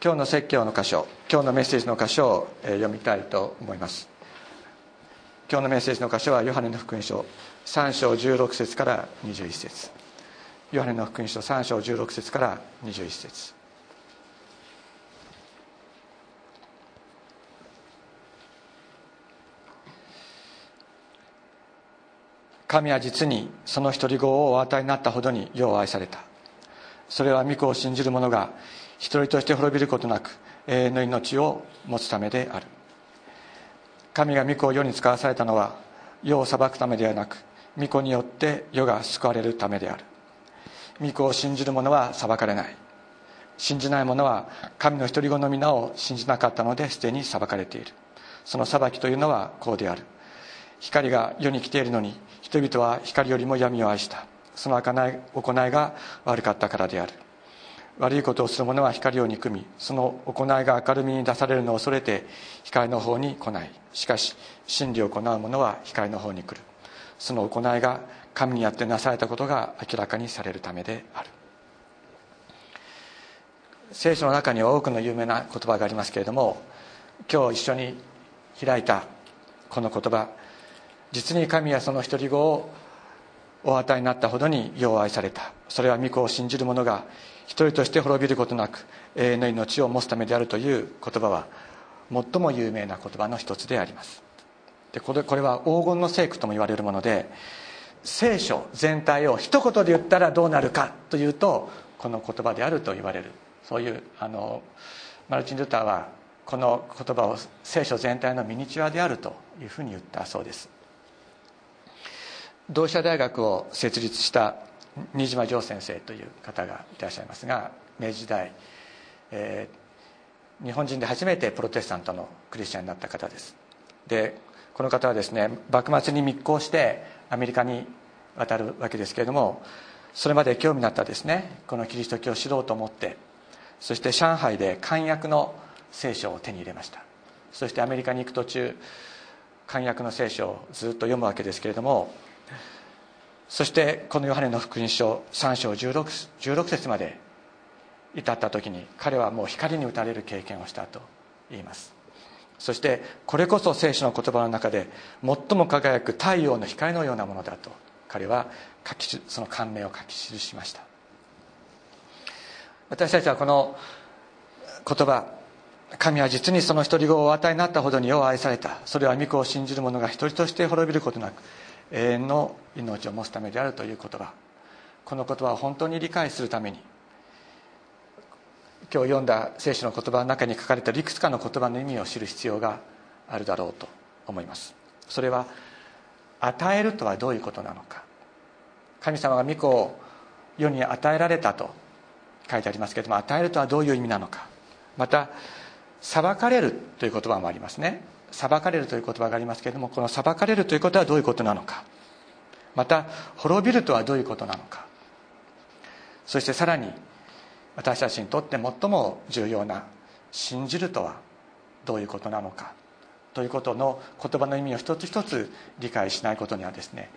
今日の説教の箇所今日のメッセージの箇所を読みたいと思います。今日のメッセージの箇所はヨハネの福音書3章16節から21節。ヨハネの福音書3章16節から21節。神は実にその独り子をお与えになったほどによう愛された。それは御子を信じる者が一人として滅びることなく永遠の命を持つためである。神が御子を世に使わされたのは世を裁くためではなく御子によって世が救われるためである。御子を信じる者は裁かれない。信じない者は神の独り子の皆を信じなかったのですでに裁かれている。その裁きというのはこうである。光が世に来ているのに人々は光よりも闇を愛した。その行いが悪かったからである。悪いことをする者は光を憎みその行いが明るみに出されるのを恐れて光の方に来ない。しかし真理を行う者は光の方に来る。その行いが神によってなされたことが明らかにされるためである。聖書の中には多くの有名な言葉がありますけれども今日一緒に開いたこの言葉実に神はその独り子をお与えになったほどによう愛された。それは御子を信じる者が一人として滅びることなく永遠の命を持つためであるという言葉は最も有名な言葉の一つであります。でこれこれは黄金の聖句とも言われるもので聖書全体を一言で言ったらどうなるかというとこの言葉であると言われる。そういうあのマルチン・ルターはこの言葉を聖書全体のミニチュアであるというふうに言ったそうです。同志社大学を設立した新島城先生という方がいらっしゃいますが明治時代、えー、日本人で初めてプロテスタントのクリスチャンになった方です。でこの方はですね幕末に密航してアメリカに渡るわけですけれどもそれまで興味のあったですねこのキリスト教を知ろうと思ってそして上海で漢訳の聖書を手に入れました。そしてアメリカに行く途中漢訳の聖書をずっと読むわけですけれどもそしてこのヨハネの福音書3章 16, 16節まで至った時に彼はもう光に打たれる経験をしたと言います。そしてこれこそ聖書の言葉の中で最も輝く太陽の光のようなものだと彼は書きその感銘を書き記しました。私たちはこの言葉神は実にその独り子をお与えになったほどによう愛された。それは御子を信じる者が一人として滅びることなく永遠の命を持つためであるという言葉この言葉を本当に理解するために今日読んだ聖書の言葉の中に書かれたいくつかの言葉の意味を知る必要があるだろうと思います。それは与えるとはどういうことなのか。神様が御子を世に与えられたと書いてありますけれども与えるとはどういう意味なのか。また裁かれるという言葉もありますね。裁かれるという言葉がありますけれどもこの裁かれるということはどういうことなのか。また滅びるとはどういうことなのか。そしてさらに私たちにとって最も重要な信じるとはどういうことなのか。ということの言葉の意味を一つ一つ理解しないことにはですね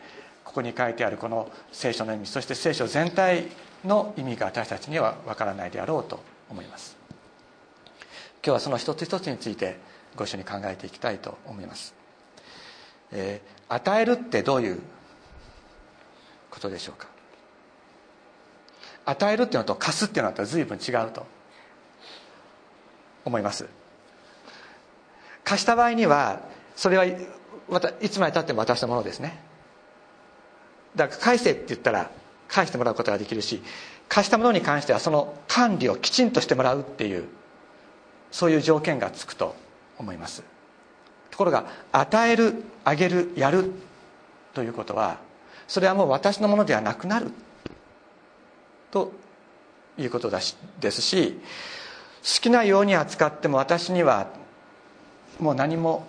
ここに書いてあるこの聖書の意味そして聖書全体の意味が私たちにはわからないであろうと思います。今日はその一つ一つについてご一緒に考えていきたいと思います、えー、与えるってどういうことでしょうか？与えるっていうのと貸すっていうのは随分違うと思います。貸した場合にはそれはいつまでたっても私のものですね。だから返せって言ったら返してもらうことができるし貸したものに関してはその管理をきちんとしてもらうっていうそういう条件がつくと思います。ところが与えるあげるやるということはそれはもう私のものではなくなるということだしですし好きなように扱っても私にはもう何も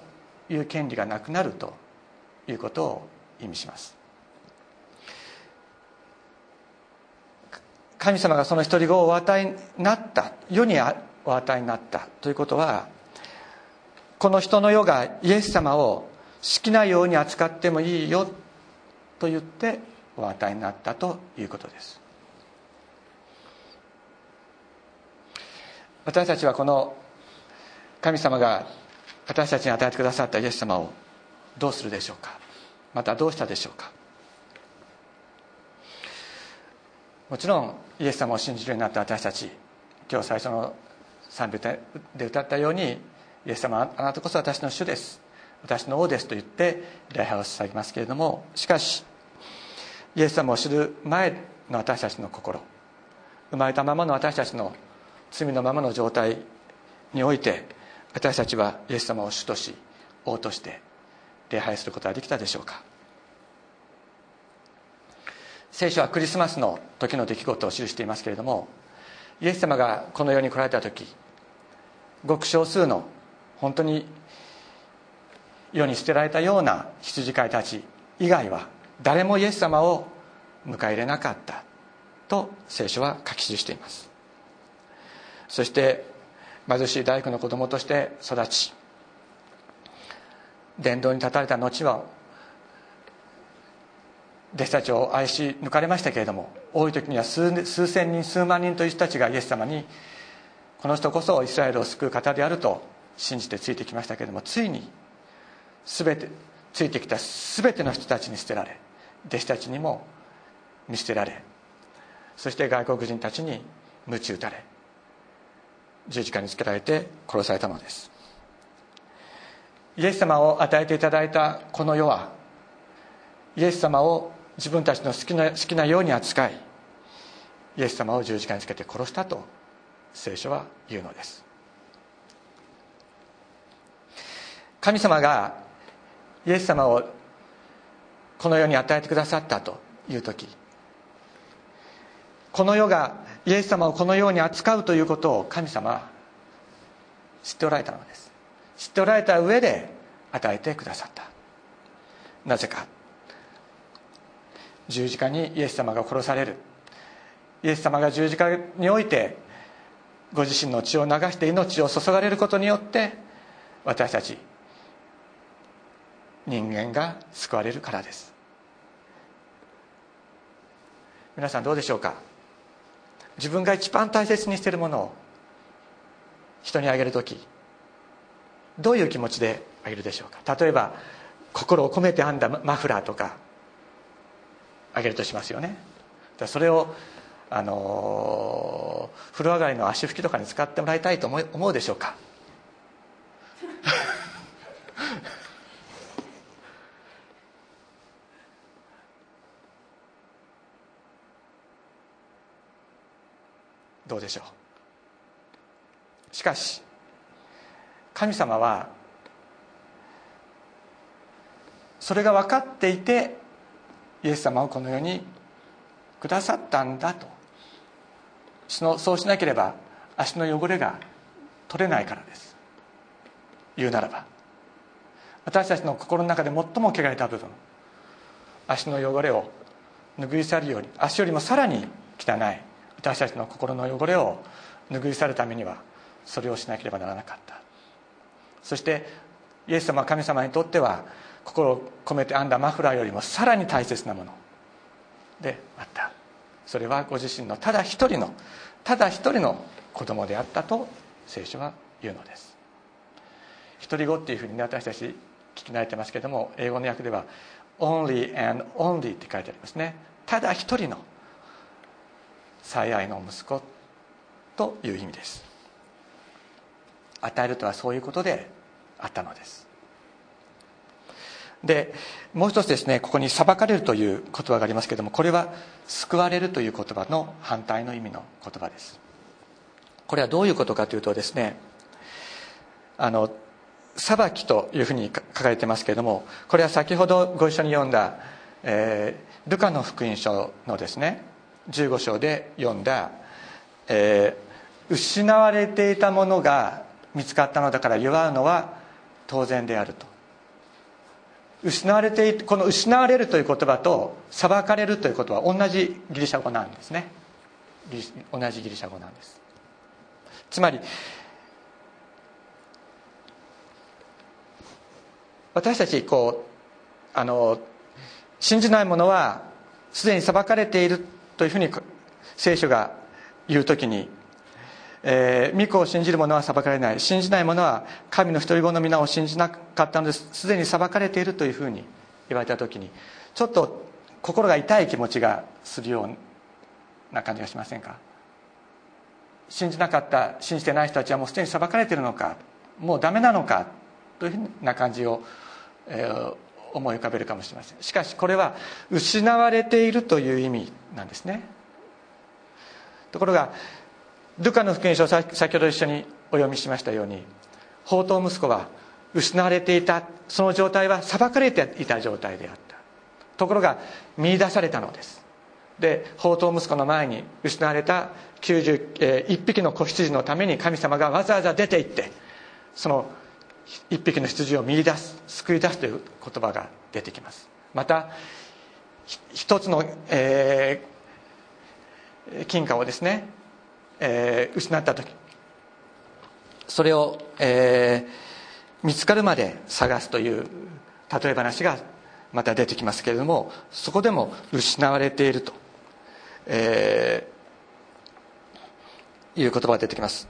言う権利がなくなるということを意味します。神様がその独り子をお与えになった世にお与えになったということはこの人の世がイエス様を好きなように扱ってもいいよと言ってお与えになったということです。私たちはこの神様が私たちに与えてくださったイエス様をどうするでしょうか？またどうしたでしょうか？もちろんイエス様を信じるようになった私たち今日最初の賛美で歌ったようにイエス様あなたこそ私の主です。私の王ですと言って礼拝を捧げますけれどもしかしイエス様を知る前の私たちの心生まれたままの私たちの罪のままの状態において私たちはイエス様を主とし王として礼拝することができたでしょうか。聖書はクリスマスの時の出来事を記していますけれどもイエス様がこの世に来られた時ごく少数の本当に世に捨てられたような羊飼いたち以外は誰もイエス様を迎え入れなかったと聖書は書き記しています。そして貧しい大工の子供として育ち伝道に立たれた後は弟子たちを愛し抜かれましたけれども多い時には数数千人数万人という人たちがイエス様にこの人こそイスラエルを救う方であると信じてついてきましたけれどもついに全てついてきた全ての人たちに捨てられ弟子たちにも見捨てられそして外国人たちに鞭打たれ十字架につけられて殺されたのです。イエス様を与えていただいたこの世はイエス様を自分たちの好きな好きなように扱いイエス様を十字架につけて殺したと聖書は言うのです。神様がイエス様をこの世に与えてくださったという時この世がイエス様をこのように扱うということを神様は知っておられたのです。知っておられた上で与えてくださった。なぜか。十字架にイエス様が殺される。イエス様が十字架においてご自身の血を流して命を注がれることによって私たち人間が救われるからです。皆さんどうでしょうか？自分が一番大切にしているものを人にあげる時どういう気持ちであげるでしょうか？例えば心を込めて編んだマフラーとかあげるとしますよね。それをあの風呂上がりの足拭きとかに使ってもらいたいと思うでしょうか？でしょう。しかし神様はそれが分かっていてイエス様をこの世にくださったんだと。そのそうしなければ足の汚れが取れないからです。言うならば。私たちの心の中で最も汚れた部分足の汚れを拭い去るように足よりもさらに汚い。私たちの心の汚れを拭い去るためにはそれをしなければならなかった。そしてイエス様は神様にとっては心を込めて編んだマフラーよりもさらに大切なもの。であった。それはご自身のただ一人のただ一人の子供であったと聖書は言うのです。独り子っていうふうにね私たち聞き慣れてますけども英語の訳では only and only って書いてありますね。ただ一人の。最愛の息子という意味です。与えるとはそういうことであったのです。でもう一つですねここに「裁かれる」という言葉がありますけれどもこれは「救われる」という言葉の反対の意味の言葉です。これはどういうことかというとですねあの裁きというふうに書かれてますけれどもこれは先ほどご一緒に読んだ、えー、ルカの福音書のですね15章で読んだ、えー、失われていたものが見つかったのだから祝うのは当然であると。失われてこの失われるという言葉と裁かれるという言葉は同じギリシャ語なんですね。同じギリシャ語なんです。つまり私たちこうあの信じない者はすでに裁かれているというふうに聖書が言う時にえー、御子を信じる者は裁かれない信じない者は神の独り子の皆を信じなかったのです。すでに裁かれているというふうに言われた時にちょっと心が痛い気持ちがするような感じがしませんか？信じなかった信じてない人たちはもうすでに裁かれているのかもうダメなのかというふうな感じを、えー、思い浮かべるかもしれません。しかしこれは失われているという意味なんですね。ところがルカの福音書先ほど一緒にお読みしましたように宝刀息子は失われていたその状態は裁かれていた状態であった。ところが見出されたのです。で宝刀息子の前に失われた91匹の子羊のために神様がわざわざ出て行ってその1匹の羊を見出す救い出すという言葉が出てきます。また一つの、えー、金貨をですね、えー、失った時それを、えー、見つかるまで探すという例え話がまた出てきますけれどもそこでも失われていると、えー、いう言葉が出てきます。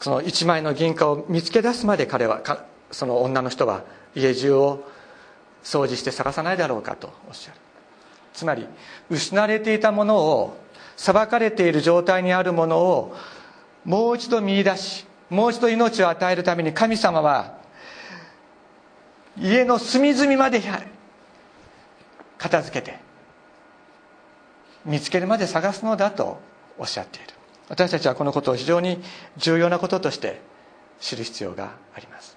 その1枚の銀貨を見つけ出すまで彼はその女の人は家中を掃除して探さないだろうかとおっしゃる。つまり失われていたものを裁かれている状態にあるものをもう一度見出しもう一度命を与えるために神様は家の隅々まで片付けて見つけるまで探すのだとおっしゃっている。私たちはこのことを非常に重要なこととして知る必要があります。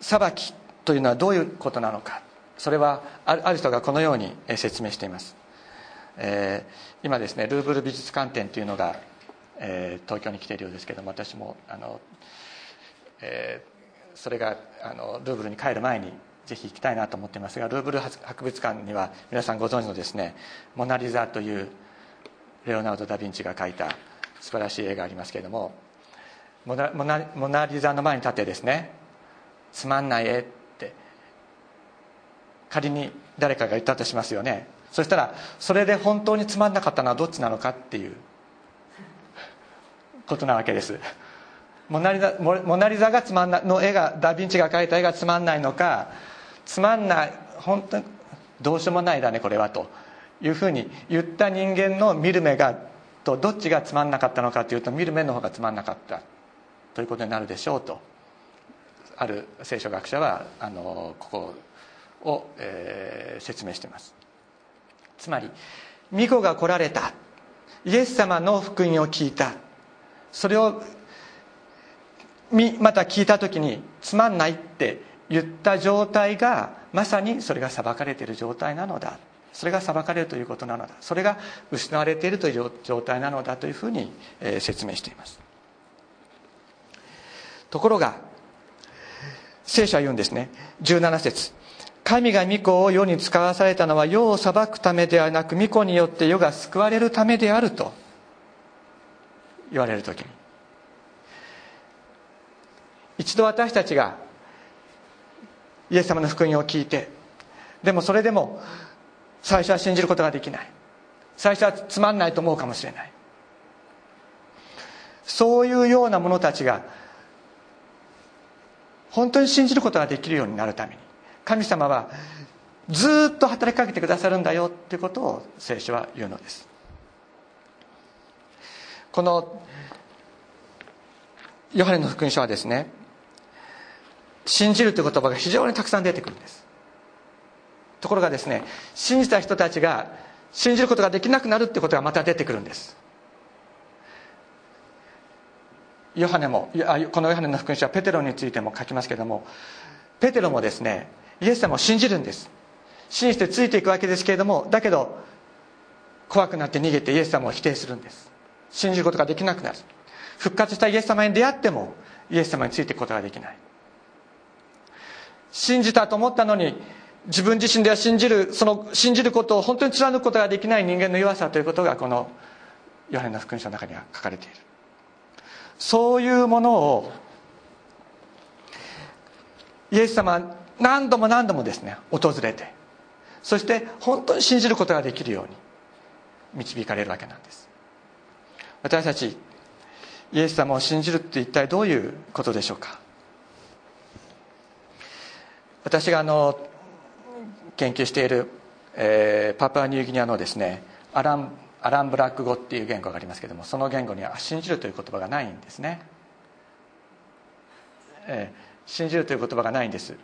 裁きというのはどういうことなのか。それはある人がこのように説明しています、えー、今ですねルーブル美術館展というのが、えー、東京に来ているようですけども私もあの、えー、それがあのルーブルに帰る前にぜひ行きたいなと思っていますがルーブル博物館には皆さんご存知のですね「モナ・リザ」というレオナルド・ダ・ヴィンチが描いた素晴らしい絵がありますけれどもモナモナリザの前に立ってですね「つまんない絵」って仮に誰かが言ったとしますよね。そしたらそれで本当につまんなかったのはどっちなのかっていうことなわけです。モナリザモナリザがつまんなの絵がダ・ヴィンチが描いた絵がつまんないのかつまんない本当にどうしようもないだねこれはというふうに言った人間の見る目がとどっちがつまんなかったのかというと見る目の方がつまんなかった。ということになるでしょうと。ある聖書学者はあのここを、えー、説明しています。つまり巫女が来られた。イエス様の福音を聞いた。それをまた聞いた時につまんないって言った状態がまさにそれが裁かれている状態なのだ。それが裁かれるということなのだ。それが失われているという状態なのだというふうに、え説明しています。ところが聖書は言うんですね。17節。神が御子を世に使わされたのは世を裁くためではなく御子によって世が救われるためであると。言われる時に。一度私たちがイエス様の福音を聞いてでもそれでも最初は信じることができない。最初はつまんないと思うかもしれない。そういうような者たちが本当に信じることができるようになるために神様はずっと働きかけてくださるんだよっていうことを聖書は言うのです。このヨハネの福音書はですね信じるという言葉が非常にたくさん出てくるんです。ところがですね信じた人たちが信じることができなくなるっていうことがまた出てくるんです。ヨハネもこのヨハネの福音書はペテロについても書きますけどもペテロもですねイエス様を信じるんです。信じてついていくわけですけれどもだけど怖くなって逃げてイエス様を否定するんです。信じることができなくなる。復活したイエス様に出会ってもイエス様についていくことができない。信じたと思ったのに自分自身では信じるその信じることを本当に貫くことができない人間の弱さということがこのヨハネの福音書の中には書かれている。そういうものをイエス様は何度も何度もですね訪れてそして本当に信じることができるように導かれるわけなんです。私たちイエス様を信じるって一体どういうことでしょうか？私があの研究している、えー、パプアニューギニアのですねアランアランブラック語っていう言語がありますけどもその言語には信じるという言葉がないんですね、えー、信じるという言葉がないんです。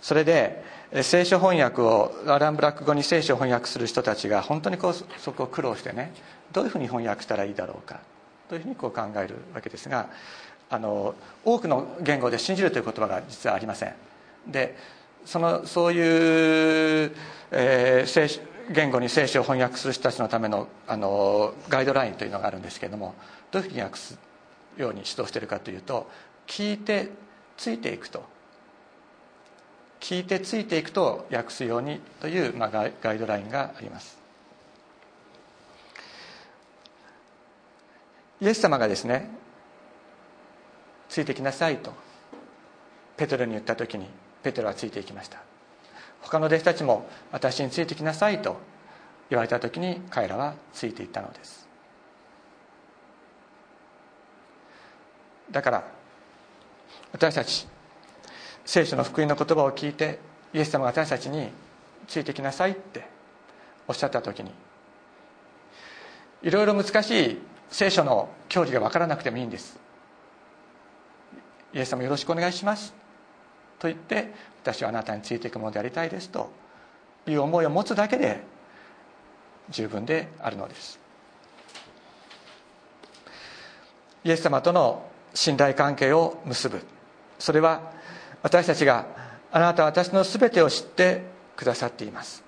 それで聖書翻訳をアランブラック語に聖書を翻訳する人たちが本当にこうそこを苦労してねどういうふうに翻訳したらいいだろうかというふうにこう考えるわけですがあの多くの言語で信じるという言葉が実はありません。でそのそういう、えー、言語に聖書を翻訳する人たちのためのあのガイドラインというのがあるんですけれどもどういうふうに訳すように指導しているかというと聞いてついていくと。聞いてついていくと訳すようにという、まあ、ガイドラインがあります。イエス様がですねついてきなさいとペテロに言った時にペテロはついていきました。他の弟子たちも私についてきなさいと言われた時に彼らはついていったのです。だから私たち聖書の福音の言葉を聞いてイエス様が私たちについてきなさいっておっしゃった時にいろいろ難しい聖書の教義が分からなくてもいいんです。イエス様よろしくお願いします。と言って私はあなたについていくものでありたいですという思いを持つだけで十分であるのです。イエス様との信頼関係を結ぶ。それは私たちがあなたは私の全てを知ってくださっています。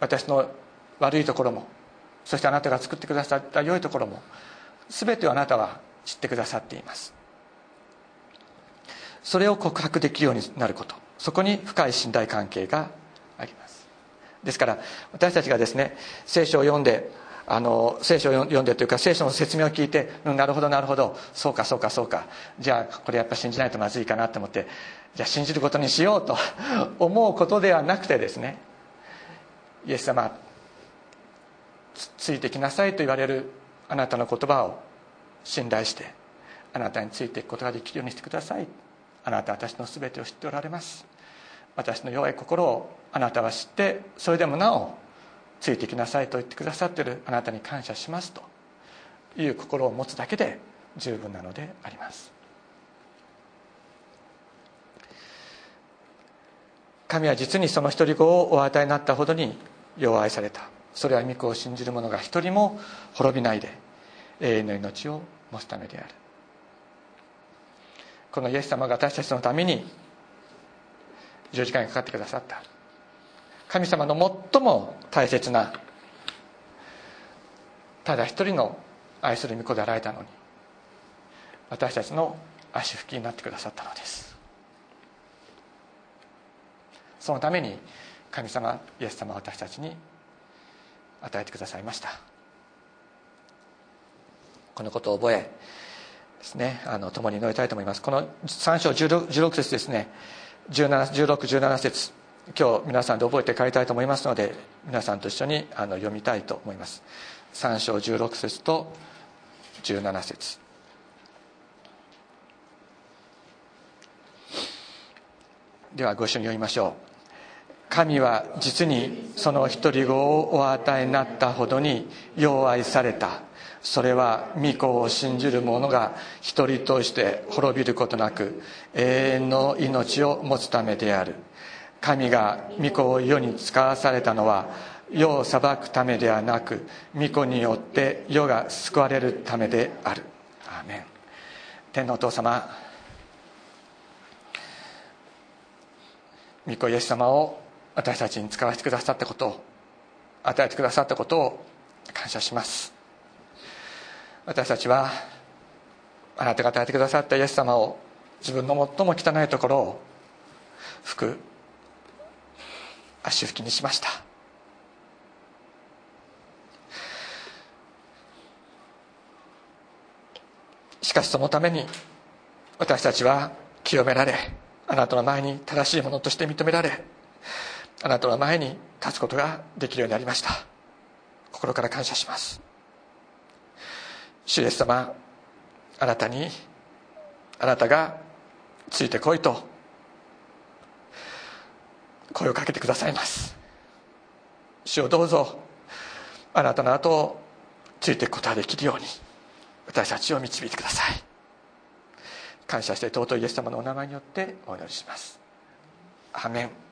私の悪いところもそしてあなたが作ってくださった良いところも全てをあなたは知ってくださっています。それを告白できるようになること。そこに深い信頼関係があります。ですから私たちがですね聖書を読んであの聖書を読んでというか聖書の説明を聞いて、うん、なるほどなるほど。そうかそうかそうか。じゃあこれやっぱ信じないとまずいかなと思ってじゃあ信じることにしようと 思うことではなくてですねイエス様ついてきなさいと言われるあなたの言葉を信頼してあなたについていくことができるようにしてください。あなたは私の全てを知っておられます。私の弱い心をあなたは知ってそれでもなおついてきなさいと言ってくださっている。あなたに感謝しますと。いう心を持つだけで十分なのであります。神は実にその独り子をお与えになったほどによう愛された。それは御子を信じる者が一人も滅びないで永遠の命を持つためである。このイエス様が私たちのために十字架にかかってくださった。神様の最も大切なただ一人の愛する御子であられたのに私たちの足拭きになってくださったのです。そのために神様イエス様は私たちに与えてくださいました。このことを覚えですね。あの共に祈りたいと思います。この3章 16, 16節ですね。1617節。今日皆さんで覚えて帰りたいと思いますので皆さんと一緒にあの読みたいと思います。3章16節と17節。ではご一緒に読みましょう。神は実にその独り子をお与えになったほどによう愛された。それは御子を信じる者が一人として滅びることなく永遠の命を持つためである。神が御子を世に使わされたのは世を裁くためではなく御子によって世が救われるためである。アメン。天皇お父様御子イエス様を私たちに使わせてくださったことを与えてくださったことを感謝します。私たちはあなたが与えてくださったイエス様を自分の最も汚いところを拭く足拭きにしました。しかしそのために私たちは清められあなたの前に正しいものとして認められあなたの前に立つことができるようになりました。心から感謝します。主イエス様あなたにあなたがついてこいと声をかけてくださいます。主をどうぞあなたの後をついていくことができるように私たちを導いてください。感謝して尊いイエス様のお名前によってお祈りします。アメン。